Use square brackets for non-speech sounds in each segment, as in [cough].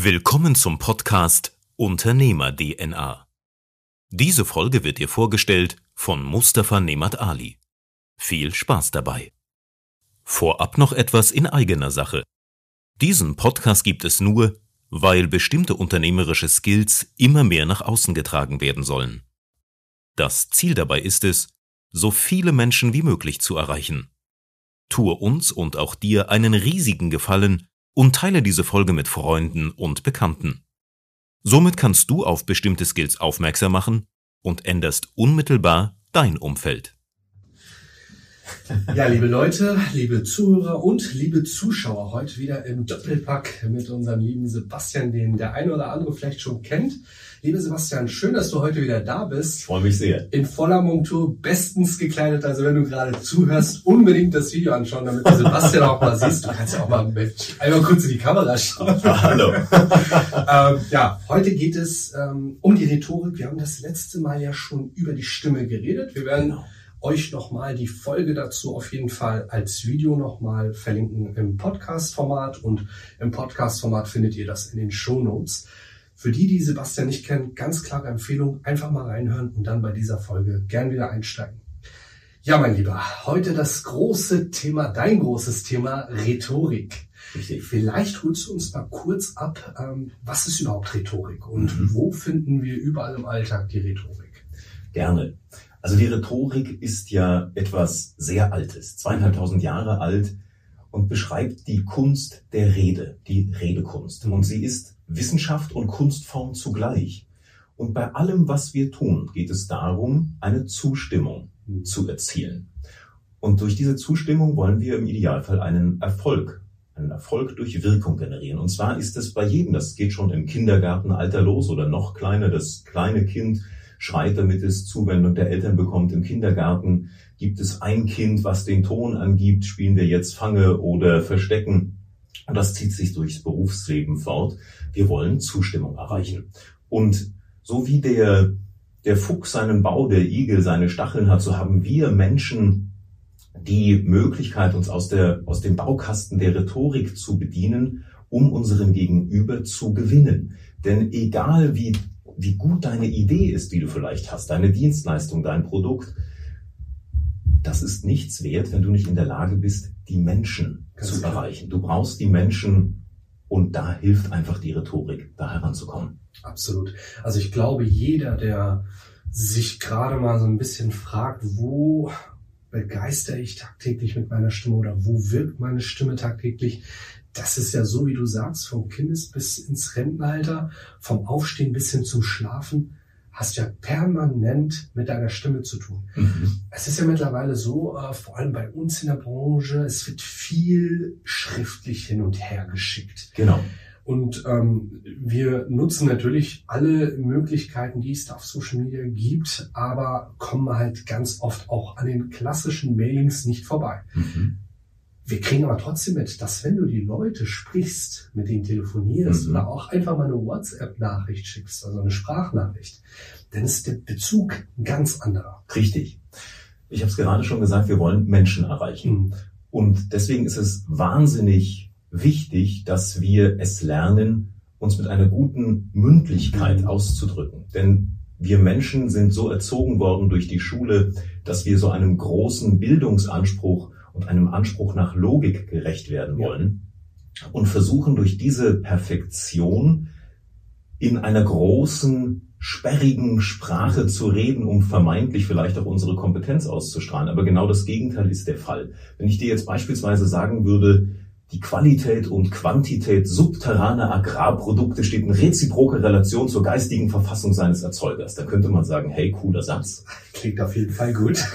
Willkommen zum Podcast Unternehmer DNA. Diese Folge wird dir vorgestellt von Mustafa Nemat Ali. Viel Spaß dabei. Vorab noch etwas in eigener Sache. Diesen Podcast gibt es nur, weil bestimmte unternehmerische Skills immer mehr nach außen getragen werden sollen. Das Ziel dabei ist es, so viele Menschen wie möglich zu erreichen. Tue uns und auch dir einen riesigen Gefallen und teile diese Folge mit Freunden und Bekannten. Somit kannst du auf bestimmte Skills aufmerksam machen und änderst unmittelbar dein Umfeld. Ja, liebe Leute, liebe Zuhörer und liebe Zuschauer, heute wieder im Doppelpack mit unserem lieben Sebastian, den der eine oder andere vielleicht schon kennt. Liebe Sebastian, schön, dass du heute wieder da bist. Ich freue mich sehr. In voller Montur, bestens gekleidet. Also wenn du gerade zuhörst, unbedingt das Video anschauen, damit du Sebastian auch mal siehst. Du kannst ja auch mal mit, einmal kurz in die Kamera schauen. [laughs] Hallo. ähm, ja, heute geht es ähm, um die Rhetorik. Wir haben das letzte Mal ja schon über die Stimme geredet. Wir werden genau euch nochmal die Folge dazu auf jeden Fall als Video nochmal verlinken im Podcast-Format und im Podcast-Format findet ihr das in den Show Notes. Für die, die Sebastian nicht kennen, ganz klare Empfehlung, einfach mal reinhören und dann bei dieser Folge gern wieder einsteigen. Ja, mein Lieber, heute das große Thema, dein großes Thema Rhetorik. Richtig. Vielleicht holst du uns mal kurz ab, ähm, was ist überhaupt Rhetorik und mhm. wo finden wir überall im Alltag die Rhetorik? Gerne. Also die Rhetorik ist ja etwas sehr Altes, zweieinhalbtausend Jahre alt und beschreibt die Kunst der Rede, die Redekunst. Und sie ist Wissenschaft und Kunstform zugleich. Und bei allem, was wir tun, geht es darum, eine Zustimmung zu erzielen. Und durch diese Zustimmung wollen wir im Idealfall einen Erfolg, einen Erfolg durch Wirkung generieren. Und zwar ist es bei jedem, das geht schon im Kindergartenalter los oder noch kleiner, das kleine Kind schreit, damit es Zuwendung der Eltern bekommt. Im Kindergarten gibt es ein Kind, was den Ton angibt, spielen wir jetzt Fange oder Verstecken. Und das zieht sich durchs Berufsleben fort. Wir wollen Zustimmung erreichen. Und so wie der, der Fuchs seinen Bau, der Igel seine Stacheln hat, so haben wir Menschen die Möglichkeit, uns aus, der, aus dem Baukasten der Rhetorik zu bedienen, um unseren Gegenüber zu gewinnen. Denn egal wie wie gut deine Idee ist, die du vielleicht hast, deine Dienstleistung, dein Produkt, das ist nichts wert, wenn du nicht in der Lage bist, die Menschen Ganz zu klar. erreichen. Du brauchst die Menschen und da hilft einfach die Rhetorik, da heranzukommen. Absolut. Also ich glaube, jeder, der sich gerade mal so ein bisschen fragt, wo begeistere ich tagtäglich mit meiner Stimme oder wo wirkt meine Stimme tagtäglich, das ist ja so, wie du sagst, vom Kindes bis ins Rentenalter, vom Aufstehen bis hin zum Schlafen, hast ja permanent mit deiner Stimme zu tun. Mhm. Es ist ja mittlerweile so, äh, vor allem bei uns in der Branche, es wird viel schriftlich hin und her geschickt. Genau. Und ähm, wir nutzen natürlich alle Möglichkeiten, die es da auf Social Media gibt, aber kommen halt ganz oft auch an den klassischen Mailings nicht vorbei. Mhm. Wir kriegen aber trotzdem mit, dass wenn du die Leute sprichst, mit denen telefonierst mhm. oder auch einfach mal eine WhatsApp-Nachricht schickst, also eine Sprachnachricht, dann ist der Bezug ein ganz anderer. Richtig. Ich habe es gerade schon gesagt, wir wollen Menschen erreichen. Mhm. Und deswegen ist es wahnsinnig wichtig, dass wir es lernen, uns mit einer guten Mündlichkeit mhm. auszudrücken. Denn wir Menschen sind so erzogen worden durch die Schule, dass wir so einem großen Bildungsanspruch und einem Anspruch nach Logik gerecht werden wollen und versuchen durch diese Perfektion in einer großen, sperrigen Sprache zu reden, um vermeintlich vielleicht auch unsere Kompetenz auszustrahlen. Aber genau das Gegenteil ist der Fall. Wenn ich dir jetzt beispielsweise sagen würde, die Qualität und Quantität subterraner Agrarprodukte steht in reziproker Relation zur geistigen Verfassung seines Erzeugers. Da könnte man sagen, hey, cooler Satz. Klingt auf jeden Fall gut. [laughs]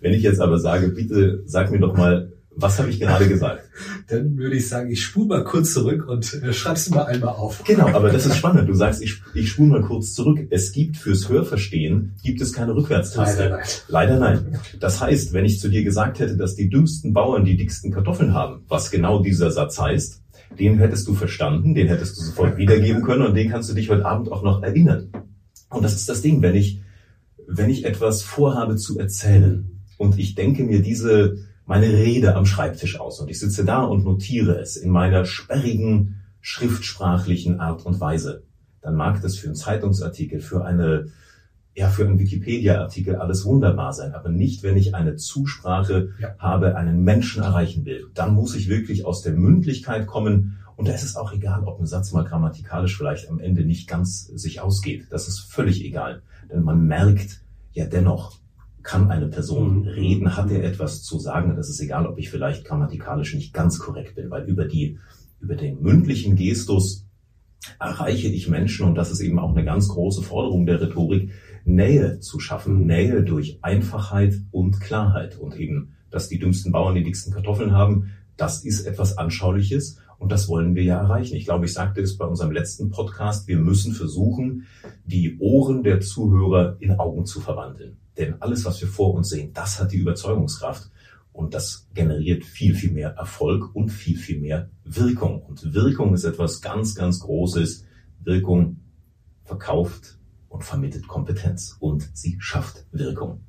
Wenn ich jetzt aber sage, bitte sag mir doch mal, was habe ich gerade gesagt? Dann würde ich sagen, ich spule mal kurz zurück und äh, schreib's mal einmal auf. Genau, aber das ist spannend. Du sagst, ich, ich spule mal kurz zurück. Es gibt fürs Hörverstehen, gibt es keine Rückwärtstaste. Leider nein. Leider nein. Das heißt, wenn ich zu dir gesagt hätte, dass die dümmsten Bauern die dicksten Kartoffeln haben, was genau dieser Satz heißt, den hättest du verstanden, den hättest du sofort wiedergeben können und den kannst du dich heute Abend auch noch erinnern. Und das ist das Ding, wenn ich, wenn ich etwas vorhabe zu erzählen und ich denke mir diese meine Rede am Schreibtisch aus und ich sitze da und notiere es in meiner sperrigen schriftsprachlichen Art und Weise, dann mag das für einen Zeitungsartikel, für eine ja, für einen Wikipedia-Artikel alles wunderbar sein, aber nicht, wenn ich eine Zusprache ja. habe, einen Menschen erreichen will. Dann muss ich wirklich aus der Mündlichkeit kommen und da ist es auch egal, ob ein Satz mal grammatikalisch vielleicht am Ende nicht ganz sich ausgeht. Das ist völlig egal, denn man merkt ja dennoch, kann eine Person mhm. reden, hat er etwas zu sagen. Das ist egal, ob ich vielleicht grammatikalisch nicht ganz korrekt bin, weil über die, über den mündlichen Gestus erreiche ich Menschen und das ist eben auch eine ganz große Forderung der Rhetorik, Nähe zu schaffen. Nähe durch Einfachheit und Klarheit und eben, dass die dümmsten Bauern die dicksten Kartoffeln haben. Das ist etwas Anschauliches und das wollen wir ja erreichen. Ich glaube, ich sagte es bei unserem letzten Podcast, wir müssen versuchen, die Ohren der Zuhörer in Augen zu verwandeln. Denn alles, was wir vor uns sehen, das hat die Überzeugungskraft. Und das generiert viel, viel mehr Erfolg und viel, viel mehr Wirkung. Und Wirkung ist etwas ganz, ganz Großes. Wirkung verkauft und vermittelt Kompetenz und sie schafft Wirkung.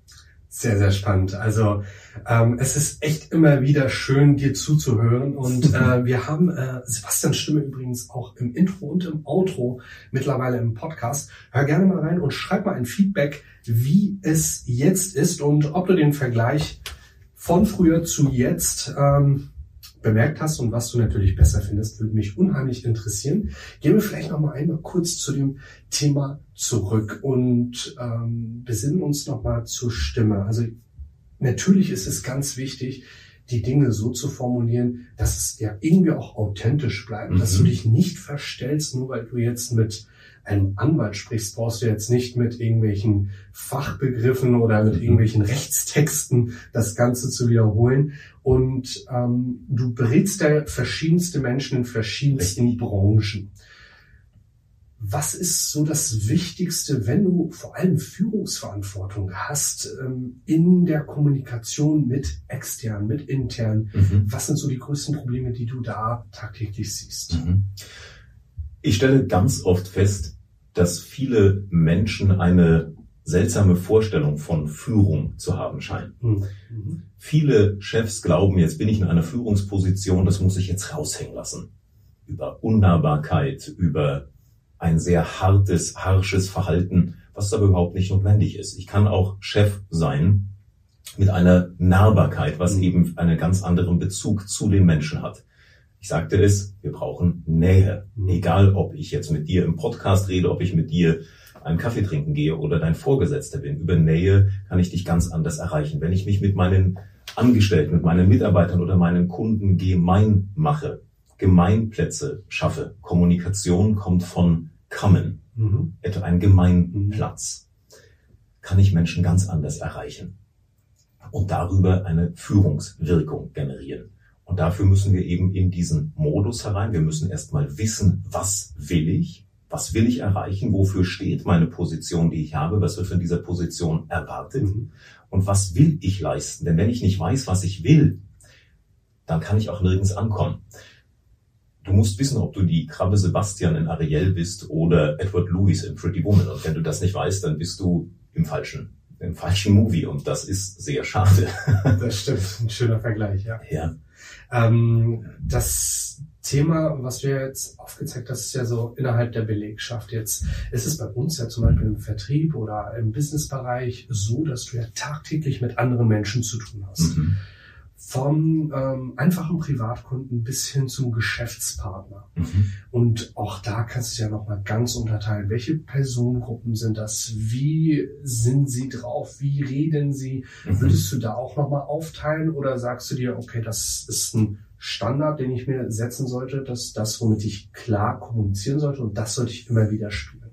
Sehr, sehr spannend. Also ähm, es ist echt immer wieder schön, dir zuzuhören. Und [laughs] äh, wir haben äh, Sebastians Stimme übrigens auch im Intro und im Outro mittlerweile im Podcast. Hör gerne mal rein und schreib mal ein Feedback, wie es jetzt ist und ob du den Vergleich von früher zu jetzt ähm, bemerkt hast und was du natürlich besser findest, würde mich unheimlich interessieren. Gehen wir vielleicht noch mal einmal kurz zu dem Thema zurück und ähm, besinnen uns noch mal zur Stimme. Also natürlich ist es ganz wichtig, die Dinge so zu formulieren, dass es ja irgendwie auch authentisch bleibt, mhm. dass du mhm. dich nicht verstellst, nur weil du jetzt mit einem Anwalt sprichst, brauchst du jetzt nicht mit irgendwelchen Fachbegriffen oder mit mhm. irgendwelchen Rechtstexten das Ganze zu wiederholen. Und ähm, du berätst da verschiedenste Menschen in verschiedensten Branchen. Was ist so das Wichtigste, wenn du vor allem Führungsverantwortung hast ähm, in der Kommunikation mit extern, mit intern? Mhm. Was sind so die größten Probleme, die du da tagtäglich siehst? Mhm. Ich stelle ganz oft fest, dass viele Menschen eine seltsame Vorstellung von Führung zu haben scheinen. Mhm. Viele Chefs glauben, jetzt bin ich in einer Führungsposition, das muss ich jetzt raushängen lassen. Über Unnahbarkeit, über ein sehr hartes, harsches Verhalten, was aber überhaupt nicht notwendig ist. Ich kann auch Chef sein mit einer Nahbarkeit, was mhm. eben einen ganz anderen Bezug zu den Menschen hat. Ich sagte es, wir brauchen Nähe. Mhm. Egal, ob ich jetzt mit dir im Podcast rede, ob ich mit dir einen Kaffee trinken gehe oder dein Vorgesetzter bin. Über Nähe kann ich dich ganz anders erreichen. Wenn ich mich mit meinen Angestellten, mit meinen Mitarbeitern oder meinen Kunden gemein mache, Gemeinplätze schaffe. Kommunikation kommt von Kammen, mhm. etwa ein Gemeinplatz. Kann ich Menschen ganz anders erreichen und darüber eine Führungswirkung generieren. Und dafür müssen wir eben in diesen Modus herein. Wir müssen erstmal wissen, was will ich? Was will ich erreichen? Wofür steht meine Position, die ich habe? Was wird von dieser Position erwartet? Mhm. Und was will ich leisten? Denn wenn ich nicht weiß, was ich will, dann kann ich auch nirgends ankommen. Du musst wissen, ob du die Krabbe Sebastian in Ariel bist oder Edward Lewis in Pretty Woman. Und wenn du das nicht weißt, dann bist du im falschen, im falschen Movie. Und das ist sehr schade. Das stimmt. Ein schöner Vergleich, ja. Ja. Ähm, das Thema, was du jetzt aufgezeigt hast, ist ja so innerhalb der Belegschaft. Jetzt ist es bei uns ja zum Beispiel im Vertrieb oder im Businessbereich so, dass du ja tagtäglich mit anderen Menschen zu tun hast. Mhm vom ähm, einfachen Privatkunden bis hin zum Geschäftspartner. Mhm. Und auch da kannst du ja nochmal ganz unterteilen. Welche Personengruppen sind das? Wie sind sie drauf? Wie reden sie? Mhm. Würdest du da auch nochmal aufteilen oder sagst du dir, okay, das ist ein Standard, den ich mir setzen sollte, dass das, womit ich klar kommunizieren sollte und das sollte ich immer wieder spielen?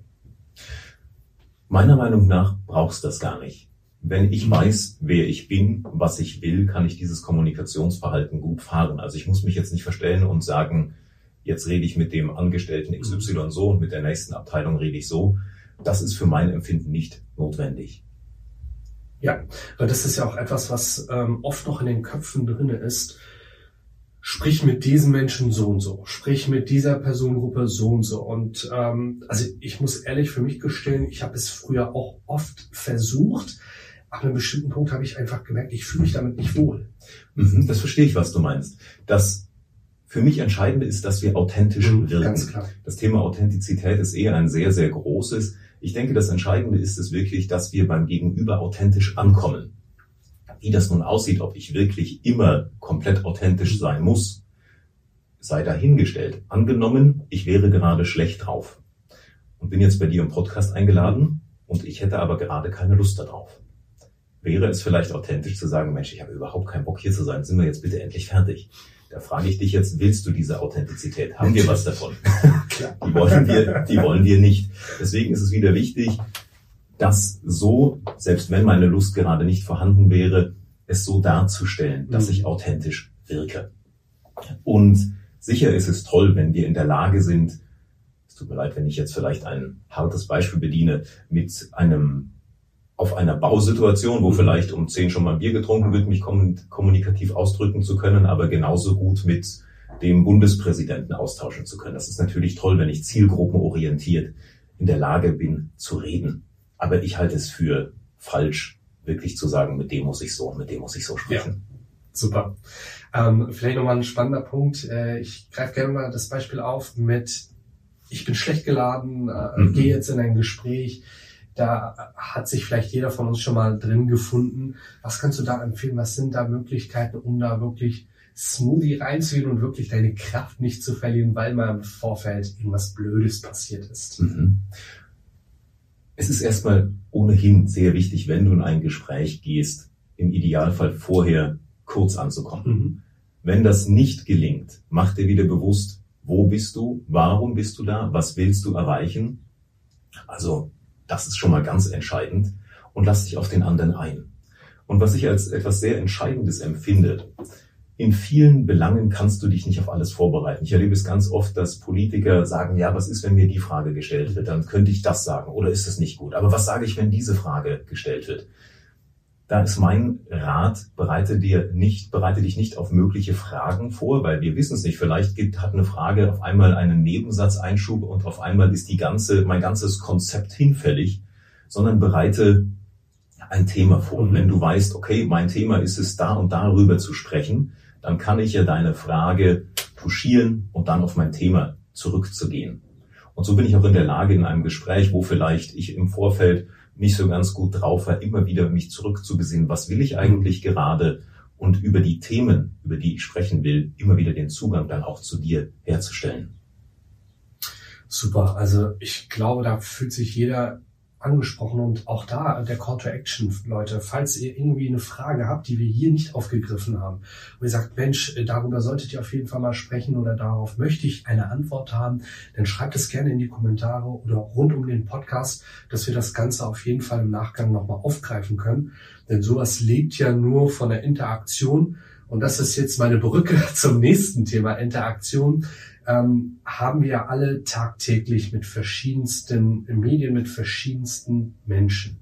Meiner Meinung nach brauchst du das gar nicht. Wenn ich weiß, wer ich bin, was ich will, kann ich dieses Kommunikationsverhalten gut fahren. Also ich muss mich jetzt nicht verstellen und sagen, jetzt rede ich mit dem Angestellten XY so und mit der nächsten Abteilung rede ich so. Das ist für mein Empfinden nicht notwendig. Ja, weil das ist ja auch etwas, was ähm, oft noch in den Köpfen drinne ist. Sprich mit diesen Menschen so und so, sprich mit dieser Personengruppe so und so. Und ähm, also ich muss ehrlich für mich gestehen, ich habe es früher auch oft versucht, ab einem bestimmten Punkt habe ich einfach gemerkt, ich fühle mich damit nicht wohl. Mhm, das verstehe ich, was du meinst. Das für mich Entscheidende ist, dass wir authentisch Mhm, wirken. ganz klar. Das Thema Authentizität ist eher ein sehr, sehr großes. Ich denke, das Entscheidende ist es wirklich, dass wir beim Gegenüber authentisch ankommen. Wie das nun aussieht, ob ich wirklich immer komplett authentisch sein muss, sei dahingestellt. Angenommen, ich wäre gerade schlecht drauf und bin jetzt bei dir im Podcast eingeladen und ich hätte aber gerade keine Lust darauf. Wäre es vielleicht authentisch zu sagen, Mensch, ich habe überhaupt keinen Bock hier zu sein, sind wir jetzt bitte endlich fertig? Da frage ich dich jetzt, willst du diese Authentizität? Haben wir was davon? [laughs] Die wollen wir, die wollen wir nicht. Deswegen ist es wieder wichtig, das so, selbst wenn meine Lust gerade nicht vorhanden wäre, es so darzustellen, dass Mhm. ich authentisch wirke. Und sicher ist es toll, wenn wir in der Lage sind, es tut mir leid, wenn ich jetzt vielleicht ein hartes Beispiel bediene, mit einem auf einer Bausituation, wo vielleicht um zehn schon mal ein Bier getrunken wird, mich kommun- kommunikativ ausdrücken zu können, aber genauso gut mit dem Bundespräsidenten austauschen zu können. Das ist natürlich toll, wenn ich zielgruppenorientiert in der Lage bin zu reden. Aber ich halte es für falsch, wirklich zu sagen, mit dem muss ich so und mit dem muss ich so sprechen. Super. Ähm, vielleicht nochmal ein spannender Punkt. Äh, ich greife gerne mal das Beispiel auf mit, ich bin schlecht geladen, äh, Mhm. gehe jetzt in ein Gespräch. Da hat sich vielleicht jeder von uns schon mal drin gefunden. Was kannst du da empfehlen? Was sind da Möglichkeiten, um da wirklich smoothie reinzugehen und wirklich deine Kraft nicht zu verlieren, weil mal im Vorfeld irgendwas Blödes passiert ist? Mhm. Es ist erstmal ohnehin sehr wichtig, wenn du in ein Gespräch gehst, im Idealfall vorher kurz anzukommen. Mhm. Wenn das nicht gelingt, mach dir wieder bewusst, wo bist du, warum bist du da, was willst du erreichen. Also das ist schon mal ganz entscheidend und lass dich auf den anderen ein. Und was ich als etwas sehr Entscheidendes empfinde, in vielen Belangen kannst du dich nicht auf alles vorbereiten. Ich erlebe es ganz oft, dass Politiker sagen, ja, was ist, wenn mir die Frage gestellt wird? Dann könnte ich das sagen oder ist es nicht gut? Aber was sage ich, wenn diese Frage gestellt wird? Da ist mein Rat, bereite dir nicht, bereite dich nicht auf mögliche Fragen vor, weil wir wissen es nicht. Vielleicht gibt, hat eine Frage auf einmal einen Nebensatzeinschub und auf einmal ist die ganze, mein ganzes Konzept hinfällig, sondern bereite ein Thema vor. Mhm. Wenn du weißt, okay, mein Thema ist es, da und darüber zu sprechen, dann kann ich ja deine Frage touchieren und dann auf mein Thema zurückzugehen. Und so bin ich auch in der Lage, in einem Gespräch, wo vielleicht ich im Vorfeld nicht so ganz gut drauf war, immer wieder mich zurückzubesinnen, was will ich eigentlich gerade und über die Themen, über die ich sprechen will, immer wieder den Zugang dann auch zu dir herzustellen. Super, also ich glaube, da fühlt sich jeder angesprochen und auch da der Call to Action, Leute, falls ihr irgendwie eine Frage habt, die wir hier nicht aufgegriffen haben, wo ihr sagt, Mensch, äh, darüber solltet ihr auf jeden Fall mal sprechen oder darauf möchte ich eine Antwort haben, dann schreibt es gerne in die Kommentare oder rund um den Podcast, dass wir das Ganze auf jeden Fall im Nachgang nochmal aufgreifen können. Denn sowas lebt ja nur von der Interaktion. Und das ist jetzt meine Brücke [laughs] zum nächsten Thema Interaktion ähm, haben wir alle tagtäglich mit verschiedensten Medien, mit verschiedensten Menschen.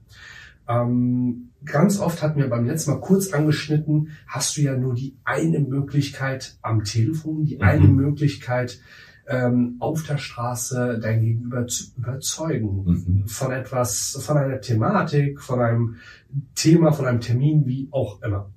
Ähm, ganz oft hatten wir beim letzten Mal kurz angeschnitten, hast du ja nur die eine Möglichkeit am Telefon, die Mhm. eine Möglichkeit ähm, auf der Straße dein Gegenüber zu überzeugen Mhm. von etwas, von einer Thematik, von einem Thema, von einem Termin, wie auch immer.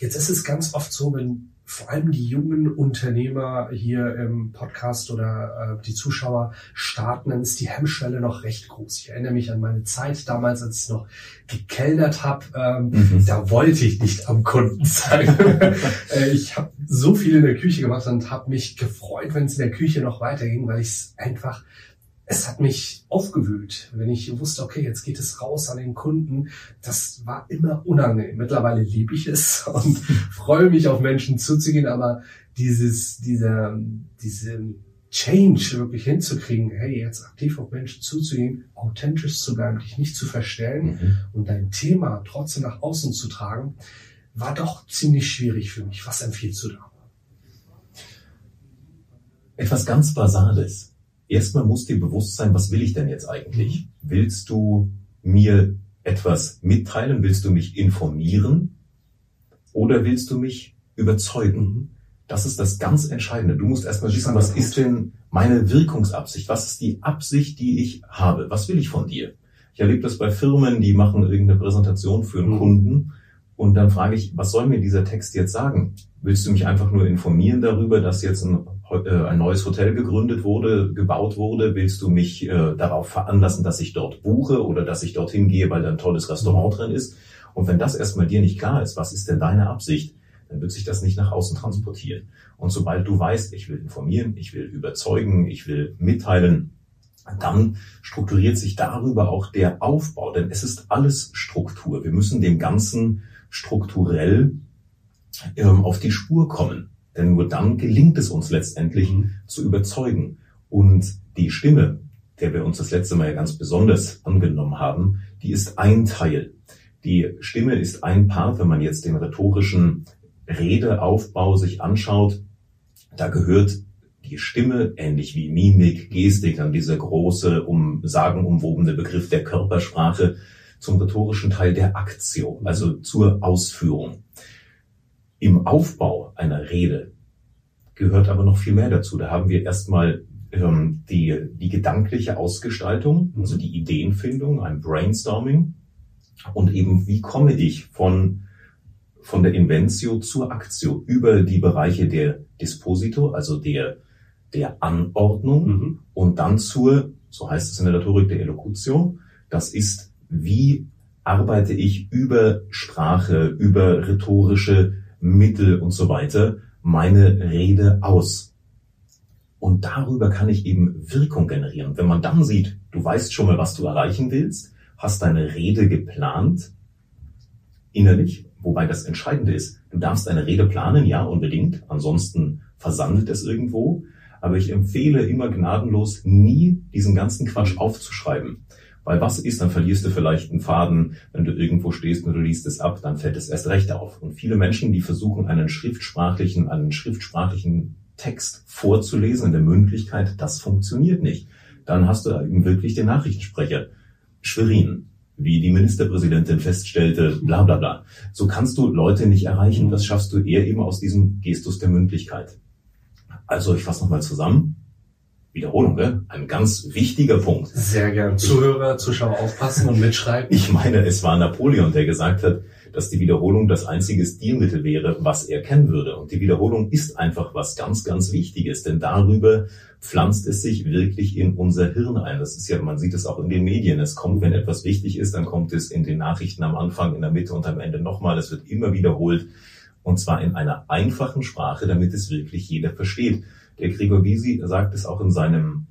Jetzt ist es ganz oft so, wenn vor allem die jungen Unternehmer hier im Podcast oder äh, die Zuschauer starten, dann ist die Hemmschwelle noch recht groß. Ich erinnere mich an meine Zeit damals, als ich noch gekellnert habe. Ähm, Mhm. da wollte ich nicht am Kunden sein. [laughs] Äh, ich habe so viel in der Küche gemacht und habe mich gefreut, wenn es in der Küche noch weiterging, weil ich es einfach es hat mich aufgewühlt, wenn ich wusste, okay, jetzt geht es raus an den Kunden. Das war immer unangenehm. Mittlerweile liebe ich es [laughs] und freue mich auf Menschen zuzugehen, aber dieses, dieser, diese Change wirklich hinzukriegen, hey, jetzt aktiv auf Menschen zuzugehen, authentisch zu bleiben, dich nicht zu verstellen Mhm. und dein Thema trotzdem nach außen zu tragen, war doch ziemlich schwierig für mich. Was empfiehlst du da? Etwas ganz Basales. Erstmal muss dir bewusst sein, was will ich denn jetzt eigentlich? Willst du mir etwas mitteilen? Willst du mich informieren? Oder willst du mich überzeugen? Das ist das ganz Entscheidende. Du musst erstmal wissen, was ist denn meine Wirkungsabsicht? Was ist die Absicht, die ich habe? Was will ich von dir? Ich erlebe das bei Firmen, die machen irgendeine Präsentation für einen Mhm. Kunden Und dann frage ich, was soll mir dieser Text jetzt sagen? Willst du mich einfach nur informieren darüber, dass jetzt ein, ein neues Hotel gegründet wurde, gebaut wurde? Willst du mich äh, darauf veranlassen, dass ich dort buche oder dass ich dorthin gehe, weil da ein tolles Restaurant drin ist? Und wenn das erstmal dir nicht klar ist, was ist denn deine Absicht, dann wird sich das nicht nach außen transportieren. Und sobald du weißt, ich will informieren, ich will überzeugen, ich will mitteilen, dann strukturiert sich darüber auch der Aufbau, denn es ist alles Struktur. Wir müssen dem Ganzen strukturell ähm, auf die Spur kommen. Denn nur dann gelingt es uns letztendlich mhm. zu überzeugen. Und die Stimme, der wir uns das letzte Mal ja ganz besonders angenommen haben, die ist ein Teil. Die Stimme ist ein Part, wenn man jetzt den rhetorischen Redeaufbau sich anschaut. Da gehört die Stimme, ähnlich wie Mimik, Gestik, dann dieser große, um sagenumwobene Begriff der Körpersprache, zum rhetorischen Teil der Aktion, also zur Ausführung. Im Aufbau einer Rede gehört aber noch viel mehr dazu. Da haben wir erstmal ähm, die, die gedankliche Ausgestaltung, also die Ideenfindung, ein Brainstorming und eben wie komme ich von von der Inventio zur Aktio über die Bereiche der Disposito, also der der Anordnung mhm. und dann zur, so heißt es in der Rhetorik, der Elokution. Das ist, wie arbeite ich über Sprache, über rhetorische Mittel und so weiter meine Rede aus. Und darüber kann ich eben Wirkung generieren. Wenn man dann sieht, du weißt schon mal, was du erreichen willst, hast deine Rede geplant, innerlich, wobei das Entscheidende ist, du darfst eine Rede planen, ja, unbedingt, ansonsten versandet es irgendwo, aber ich empfehle immer gnadenlos, nie diesen ganzen Quatsch aufzuschreiben. Weil was ist, dann verlierst du vielleicht einen Faden, wenn du irgendwo stehst und du liest es ab, dann fällt es erst recht auf. Und viele Menschen, die versuchen, einen schriftsprachlichen, einen schriftsprachlichen Text vorzulesen in der Mündlichkeit, das funktioniert nicht. Dann hast du eben wirklich den Nachrichtensprecher. Schwerin, wie die Ministerpräsidentin feststellte, bla bla bla. So kannst du Leute nicht erreichen. Das schaffst du eher eben aus diesem Gestus der Mündlichkeit. Also ich fasse nochmal zusammen. Wiederholung, gell? ein ganz wichtiger Punkt. Sehr gern. Zuhörer, Zuschauer aufpassen und mitschreiben. Ich meine, es war Napoleon, der gesagt hat, dass die Wiederholung das einzige Stilmittel wäre, was er kennen würde. Und die Wiederholung ist einfach was ganz, ganz Wichtiges, denn darüber pflanzt es sich wirklich in unser Hirn ein. Das ist ja, man sieht es auch in den Medien. Es kommt, wenn etwas wichtig ist, dann kommt es in den Nachrichten am Anfang, in der Mitte und am Ende nochmal. Es wird immer wiederholt. Und zwar in einer einfachen Sprache, damit es wirklich jeder versteht. Der Gregor Gysi sagt es auch in seinem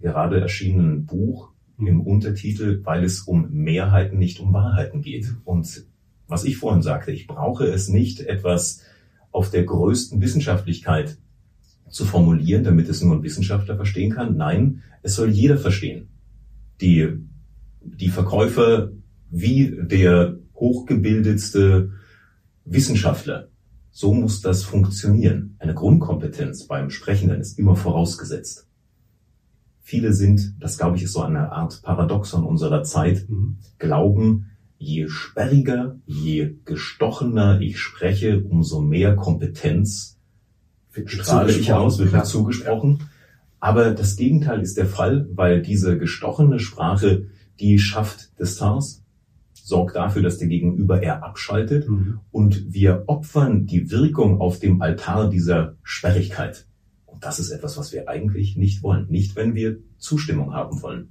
gerade erschienenen Buch im Untertitel, weil es um Mehrheiten, nicht um Wahrheiten geht. Und was ich vorhin sagte, ich brauche es nicht etwas auf der größten Wissenschaftlichkeit zu formulieren, damit es nur ein Wissenschaftler verstehen kann. Nein, es soll jeder verstehen. Die, die Verkäufer wie der hochgebildetste Wissenschaftler. So muss das funktionieren. Eine Grundkompetenz beim Sprechenden ist immer vorausgesetzt. Viele sind, das glaube ich ist so eine Art Paradoxon unserer Zeit, mhm. glauben, je sperriger, je gestochener ich spreche, umso mehr Kompetenz strahle ich aus, wird mir zugesprochen. Aber das Gegenteil ist der Fall, weil diese gestochene Sprache, die schafft Distanz, sorgt dafür, dass der Gegenüber eher abschaltet mhm. und wir opfern die Wirkung auf dem Altar dieser Sperrigkeit. Und das ist etwas, was wir eigentlich nicht wollen. Nicht, wenn wir Zustimmung haben wollen.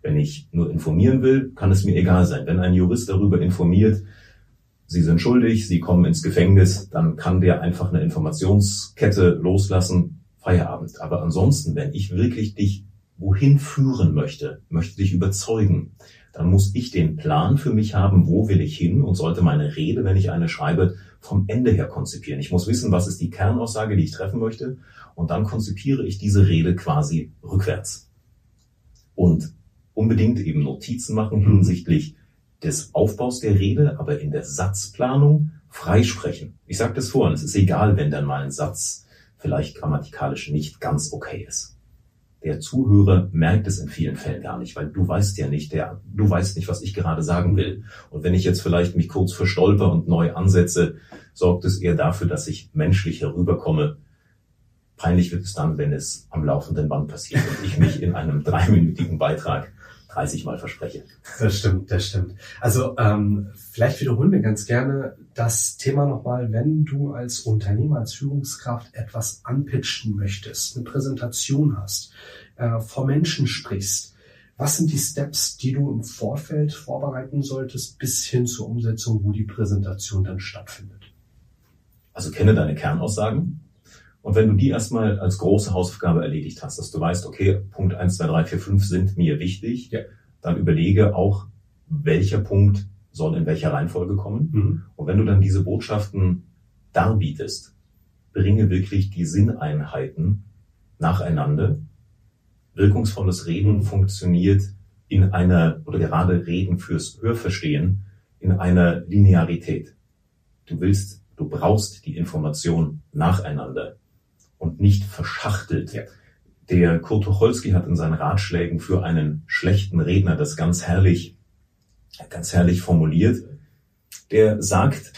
Wenn ich nur informieren will, kann es mir egal sein. Wenn ein Jurist darüber informiert, Sie sind schuldig, Sie kommen ins Gefängnis, dann kann der einfach eine Informationskette loslassen, Feierabend. Aber ansonsten, wenn ich wirklich dich wohin führen möchte, möchte dich überzeugen, dann muss ich den Plan für mich haben, wo will ich hin und sollte meine Rede, wenn ich eine schreibe, vom Ende her konzipieren. Ich muss wissen, was ist die Kernaussage, die ich treffen möchte und dann konzipiere ich diese Rede quasi rückwärts. Und unbedingt eben Notizen machen mhm. hinsichtlich des Aufbaus der Rede, aber in der Satzplanung freisprechen. Ich sage das vorhin, es ist egal, wenn dann mal ein Satz vielleicht grammatikalisch nicht ganz okay ist der Zuhörer merkt es in vielen Fällen gar nicht, weil du weißt ja nicht, der, du weißt nicht, was ich gerade sagen will. Und wenn ich jetzt vielleicht mich kurz verstolper und neu ansetze, sorgt es eher dafür, dass ich menschlich herüberkomme. Peinlich wird es dann, wenn es am laufenden Band passiert und ich mich in einem [laughs] dreiminütigen Beitrag 30 Mal verspreche. Das stimmt, das stimmt. Also ähm, vielleicht wiederholen wir ganz gerne das Thema nochmal, wenn du als Unternehmer, als Führungskraft etwas anpitchen möchtest, eine Präsentation hast, äh, vor Menschen sprichst. Was sind die Steps, die du im Vorfeld vorbereiten solltest, bis hin zur Umsetzung, wo die Präsentation dann stattfindet? Also kenne deine Kernaussagen, und wenn du die erstmal als große Hausaufgabe erledigt hast, dass du weißt, okay, Punkt 1, 2, 3, 4, 5 sind mir wichtig, ja. dann überlege auch, welcher Punkt soll in welcher Reihenfolge kommen. Mhm. Und wenn du dann diese Botschaften darbietest, bringe wirklich die Sinneinheiten nacheinander. Wirkungsvolles Reden funktioniert in einer, oder gerade Reden fürs Hörverstehen, in einer Linearität. Du willst, du brauchst die Information nacheinander und nicht verschachtelt. Ja. Der Kurt Tucholsky hat in seinen Ratschlägen für einen schlechten Redner das ganz herrlich, ganz herrlich formuliert. Der sagt,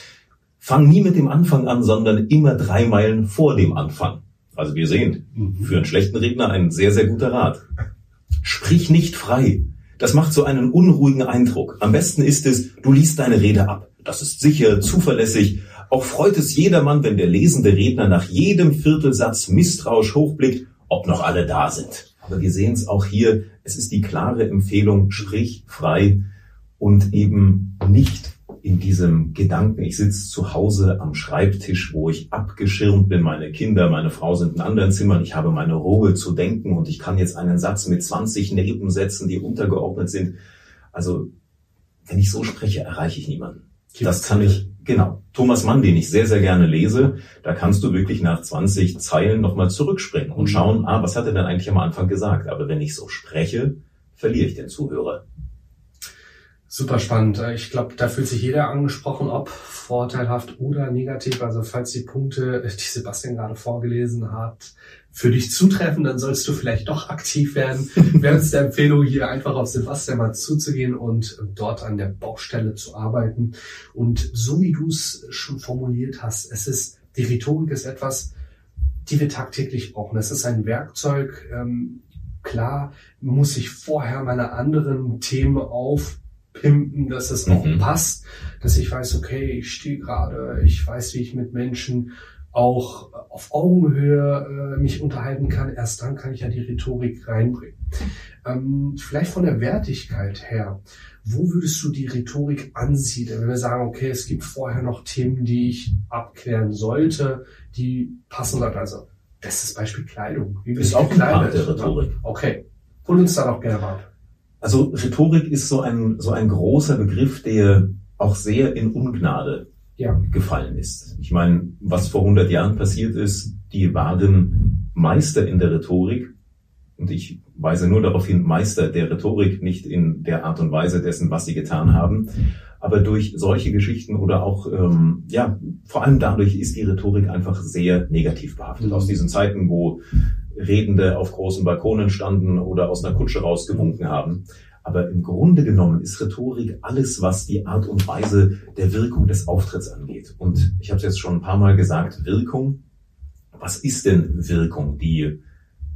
fang nie mit dem Anfang an, sondern immer drei Meilen vor dem Anfang. Also wir sehen, mhm. für einen schlechten Redner ein sehr, sehr guter Rat. Sprich nicht frei. Das macht so einen unruhigen Eindruck. Am besten ist es, du liest deine Rede ab. Das ist sicher, zuverlässig auch freut es jedermann, wenn der lesende Redner nach jedem Viertelsatz misstrauisch hochblickt, ob noch alle da sind. Aber wir sehen es auch hier, es ist die klare Empfehlung, sprich frei und eben nicht in diesem Gedanken, ich sitze zu Hause am Schreibtisch, wo ich abgeschirmt bin, meine Kinder, meine Frau sind in anderen Zimmern, ich habe meine Ruhe zu denken und ich kann jetzt einen Satz mit 20 Nebensätzen, die untergeordnet sind. Also, wenn ich so spreche, erreiche ich niemanden. Das kann ich, genau. Thomas Mann, den ich sehr, sehr gerne lese, da kannst du wirklich nach 20 Zeilen nochmal zurückspringen und mhm. schauen, ah, was hat er denn eigentlich am Anfang gesagt? Aber wenn ich so spreche, verliere ich den Zuhörer. Super spannend. Ich glaube, da fühlt sich jeder angesprochen, ob vorteilhaft oder negativ. Also falls die Punkte, die Sebastian gerade vorgelesen hat, für dich zutreffen, dann sollst du vielleicht doch aktiv werden. [laughs] Wäre es der Empfehlung, hier einfach auf Sebastian mal zuzugehen und dort an der Baustelle zu arbeiten. Und so wie du es schon formuliert hast, es ist, die Rhetorik ist etwas, die wir tagtäglich brauchen. Es ist ein Werkzeug. Ähm, klar muss ich vorher meine anderen Themen aufpimpen, dass es auch mhm. passt, dass ich weiß, okay, ich stehe gerade, ich weiß, wie ich mit Menschen auch auf Augenhöhe äh, mich unterhalten kann, erst dann kann ich ja die Rhetorik reinbringen. Ähm, vielleicht von der Wertigkeit her, wo würdest du die Rhetorik ansiedeln, wenn wir sagen, okay, es gibt vorher noch Themen, die ich abklären sollte, die passen sollten. Also, bestes Beispiel Kleidung. Wie ist auch gekleidet? der Rhetorik. Okay. Hol uns da noch gerne mal. Also Rhetorik ist so ein, so ein großer Begriff, der auch sehr in Ungnade ja. gefallen ist. Ich meine, was vor 100 Jahren passiert ist, die waren Meister in der Rhetorik. Und ich weise nur darauf hin, Meister der Rhetorik, nicht in der Art und Weise dessen, was sie getan haben. Aber durch solche Geschichten oder auch, ähm, ja, vor allem dadurch ist die Rhetorik einfach sehr negativ behaftet. Aus diesen Zeiten, wo Redende auf großen Balkonen standen oder aus einer Kutsche rausgewunken haben, aber im Grunde genommen ist Rhetorik alles, was die Art und Weise der Wirkung des Auftritts angeht. Und ich habe es jetzt schon ein paar Mal gesagt, Wirkung. Was ist denn Wirkung? Die,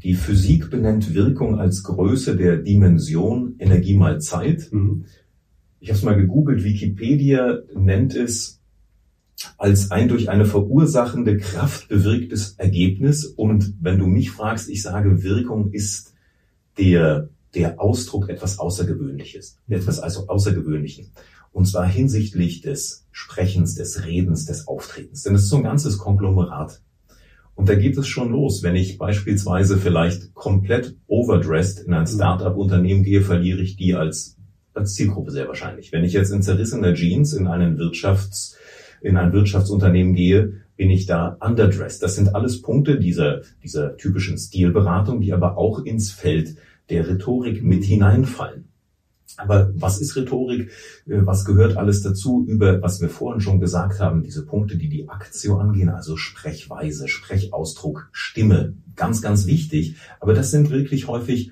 die Physik benennt Wirkung als Größe der Dimension Energie mal Zeit. Mhm. Ich habe es mal gegoogelt, Wikipedia nennt es als ein durch eine verursachende Kraft bewirktes Ergebnis. Und wenn du mich fragst, ich sage, Wirkung ist der der Ausdruck etwas Außergewöhnliches, etwas also Außergewöhnlichen. Und zwar hinsichtlich des Sprechens, des Redens, des Auftretens. Denn es ist so ein ganzes Konglomerat. Und da geht es schon los. Wenn ich beispielsweise vielleicht komplett overdressed in ein Startup-Unternehmen gehe, verliere ich die als, als Zielgruppe sehr wahrscheinlich. Wenn ich jetzt in zerrissener Jeans in einen Wirtschafts, in ein Wirtschaftsunternehmen gehe, bin ich da underdressed. Das sind alles Punkte dieser, dieser typischen Stilberatung, die aber auch ins Feld der Rhetorik mit hineinfallen. Aber was ist Rhetorik? Äh, was gehört alles dazu über, was wir vorhin schon gesagt haben, diese Punkte, die die Aktio angehen, also Sprechweise, Sprechausdruck, Stimme, ganz, ganz wichtig. Aber das sind wirklich häufig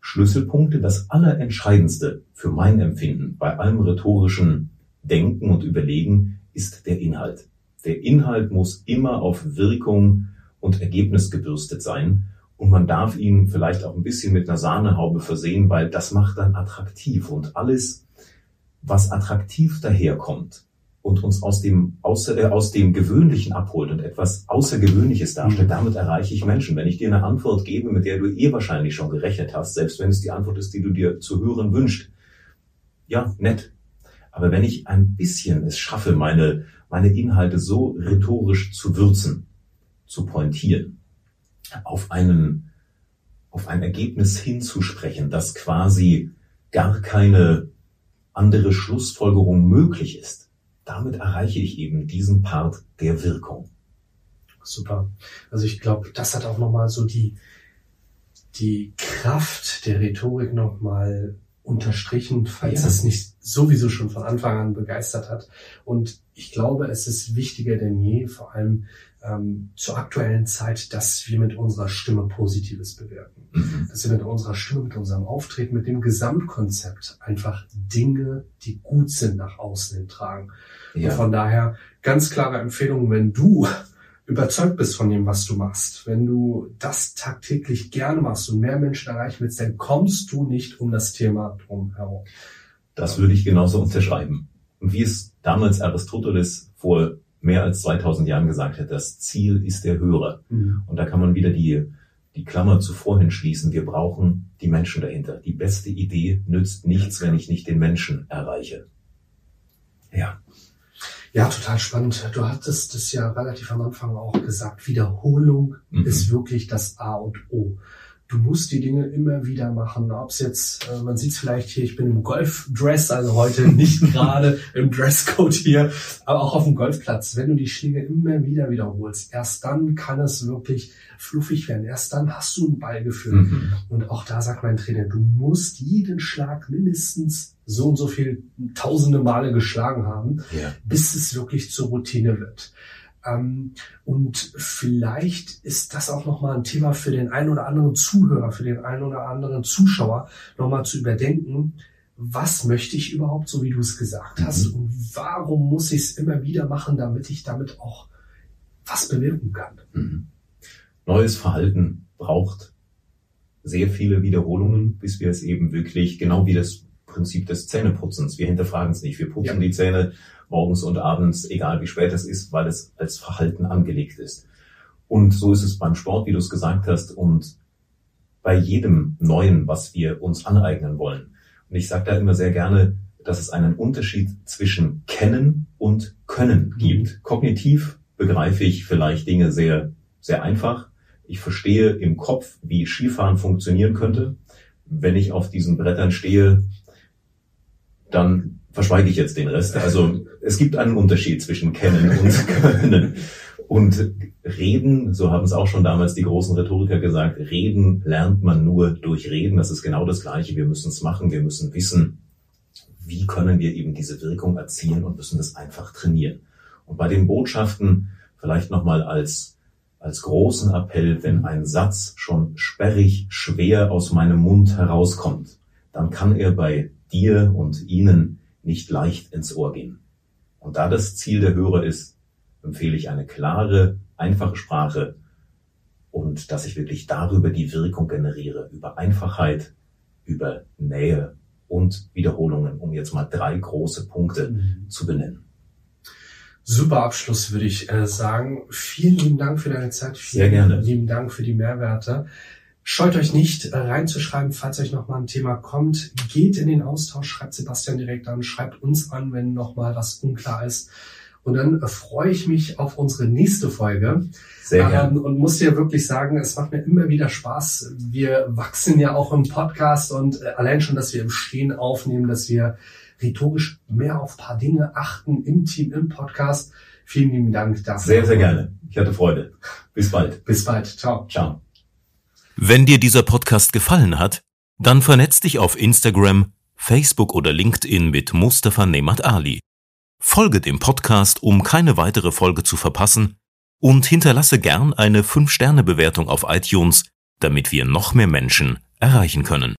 Schlüsselpunkte. Das Allerentscheidendste für mein Empfinden bei allem rhetorischen Denken und Überlegen ist der Inhalt. Der Inhalt muss immer auf Wirkung und Ergebnis gebürstet sein Und man darf ihn vielleicht auch ein bisschen mit einer Sahnehaube versehen, weil das macht dann attraktiv. Und alles, was attraktiv daherkommt und uns aus dem, aus, äh, aus dem Gewöhnlichen abholt und etwas Außergewöhnliches darstellt, mhm. damit erreiche ich Menschen. Wenn ich dir eine Antwort gebe, mit der du eh wahrscheinlich schon gerechnet hast, selbst wenn es die Antwort ist, die du dir zu hören wünscht, ja, nett. Aber wenn ich ein bisschen es schaffe, meine, meine Inhalte so rhetorisch zu würzen, zu pointieren, auf einen, auf ein Ergebnis hinzusprechen, das quasi gar keine andere Schlussfolgerung möglich ist. Damit erreiche ich eben diesen Part der Wirkung. Super. Also ich glaube, das hat auch nochmal so die, die Kraft der Rhetorik nochmal unterstrichen, falls ja. es nicht sowieso schon von Anfang an begeistert hat. Und ich glaube, es ist wichtiger denn je, vor allem ähm, zur aktuellen Zeit, dass wir mit unserer Stimme Positives bewirken. Mhm. Dass wir mit unserer Stimme, mit unserem Auftreten, mit dem Gesamtkonzept einfach Dinge, die gut sind, nach außen hin tragen. Ja. Und von daher ganz klare Empfehlung, wenn du überzeugt bist von dem, was du machst, wenn du das tagtäglich gerne machst und mehr Menschen erreichen willst, dann kommst du nicht um das Thema drum herum. Das würde ich genauso unterschreiben. Und wie es damals Aristoteles vor mehr als 2000 Jahren gesagt hat, das Ziel ist der Hörer. Mhm. Und da kann man wieder die, die Klammer zu vorhin schließen. Wir brauchen die Menschen dahinter. Die beste Idee nützt nichts, wenn ich nicht den Menschen erreiche. Ja. Ja, total spannend. Du hattest es ja relativ am Anfang auch gesagt. Wiederholung mhm. ist wirklich das A und O. Du musst die Dinge immer wieder machen. Ob es jetzt, äh, man sieht es vielleicht hier, ich bin im Golfdress, also heute [laughs] nicht gerade im Dresscode hier, aber auch auf dem Golfplatz. Wenn du die Schläge immer wieder wiederholst, erst dann kann es wirklich fluffig werden. Erst dann hast du ein Ballgefühl. Mhm. Und auch da sagt mein Trainer, du musst jeden Schlag mindestens so und so viel tausende Male geschlagen haben, ja. bis es wirklich zur Routine wird. Ähm, und vielleicht ist das auch nochmal ein Thema für den einen oder anderen Zuhörer, für den einen oder anderen Zuschauer, nochmal zu überdenken, was möchte ich überhaupt, so wie du es gesagt hast, mhm. und warum muss ich es immer wieder machen, damit ich damit auch was bewirken kann. Mhm. Neues Verhalten braucht sehr viele Wiederholungen, bis wir es eben wirklich, genau wie das Prinzip des Zähneputzens. Wir hinterfragen es nicht. Wir putzen ja. die Zähne morgens und abends, egal wie spät es ist, weil es als Verhalten angelegt ist. Und so ist es beim Sport, wie du es gesagt hast, und bei jedem Neuen, was wir uns aneignen wollen. Und ich sage da immer sehr gerne, dass es einen Unterschied zwischen kennen und können gibt. Kognitiv begreife ich vielleicht Dinge sehr, sehr einfach. Ich verstehe im Kopf, wie Skifahren funktionieren könnte. Wenn ich auf diesen Brettern stehe, dann verschweige ich jetzt den Rest. Also es gibt einen Unterschied zwischen kennen und [laughs] können. Und reden, so haben es auch schon damals die großen Rhetoriker gesagt, reden lernt man nur durch reden. Das ist genau das Gleiche. Wir müssen es machen. Wir müssen wissen, wie können wir eben diese Wirkung erzielen und müssen das einfach trainieren. Und bei den Botschaften vielleicht nochmal als, als großen Appell, wenn ein Satz schon sperrig, schwer aus meinem Mund herauskommt, dann kann er bei dir und ihnen nicht leicht ins Ohr gehen. Und da das Ziel der Hörer ist, empfehle ich eine klare, einfache Sprache und dass ich wirklich darüber die Wirkung generiere, über Einfachheit, über Nähe und Wiederholungen, um jetzt mal drei große Punkte mhm. zu benennen. Super Abschluss, würde ich äh, sagen. Vielen lieben Dank für deine Zeit. Vielen Sehr gerne. lieben Dank für die Mehrwerte. Scheut euch nicht äh, reinzuschreiben, falls euch nochmal ein Thema kommt. Geht in den Austausch, schreibt Sebastian direkt an, schreibt uns an, wenn nochmal was unklar ist. Und dann äh, freue ich mich auf unsere nächste Folge. Sehr gerne. Ähm, und muss dir wirklich sagen, es macht mir immer wieder Spaß. Wir wachsen ja auch im Podcast und äh, allein schon, dass wir im Stehen aufnehmen, dass wir rhetorisch mehr auf paar Dinge achten im Team, im Podcast. Vielen lieben Dank dafür. Sehr, sehr gerne. Ich hatte Freude. Bis bald. Bis bald. Ciao. Ciao. Wenn dir dieser Podcast gefallen hat, dann vernetz dich auf Instagram, Facebook oder LinkedIn mit Mustafa Nemat Ali. Folge dem Podcast, um keine weitere Folge zu verpassen und hinterlasse gern eine 5-Sterne-Bewertung auf iTunes, damit wir noch mehr Menschen erreichen können.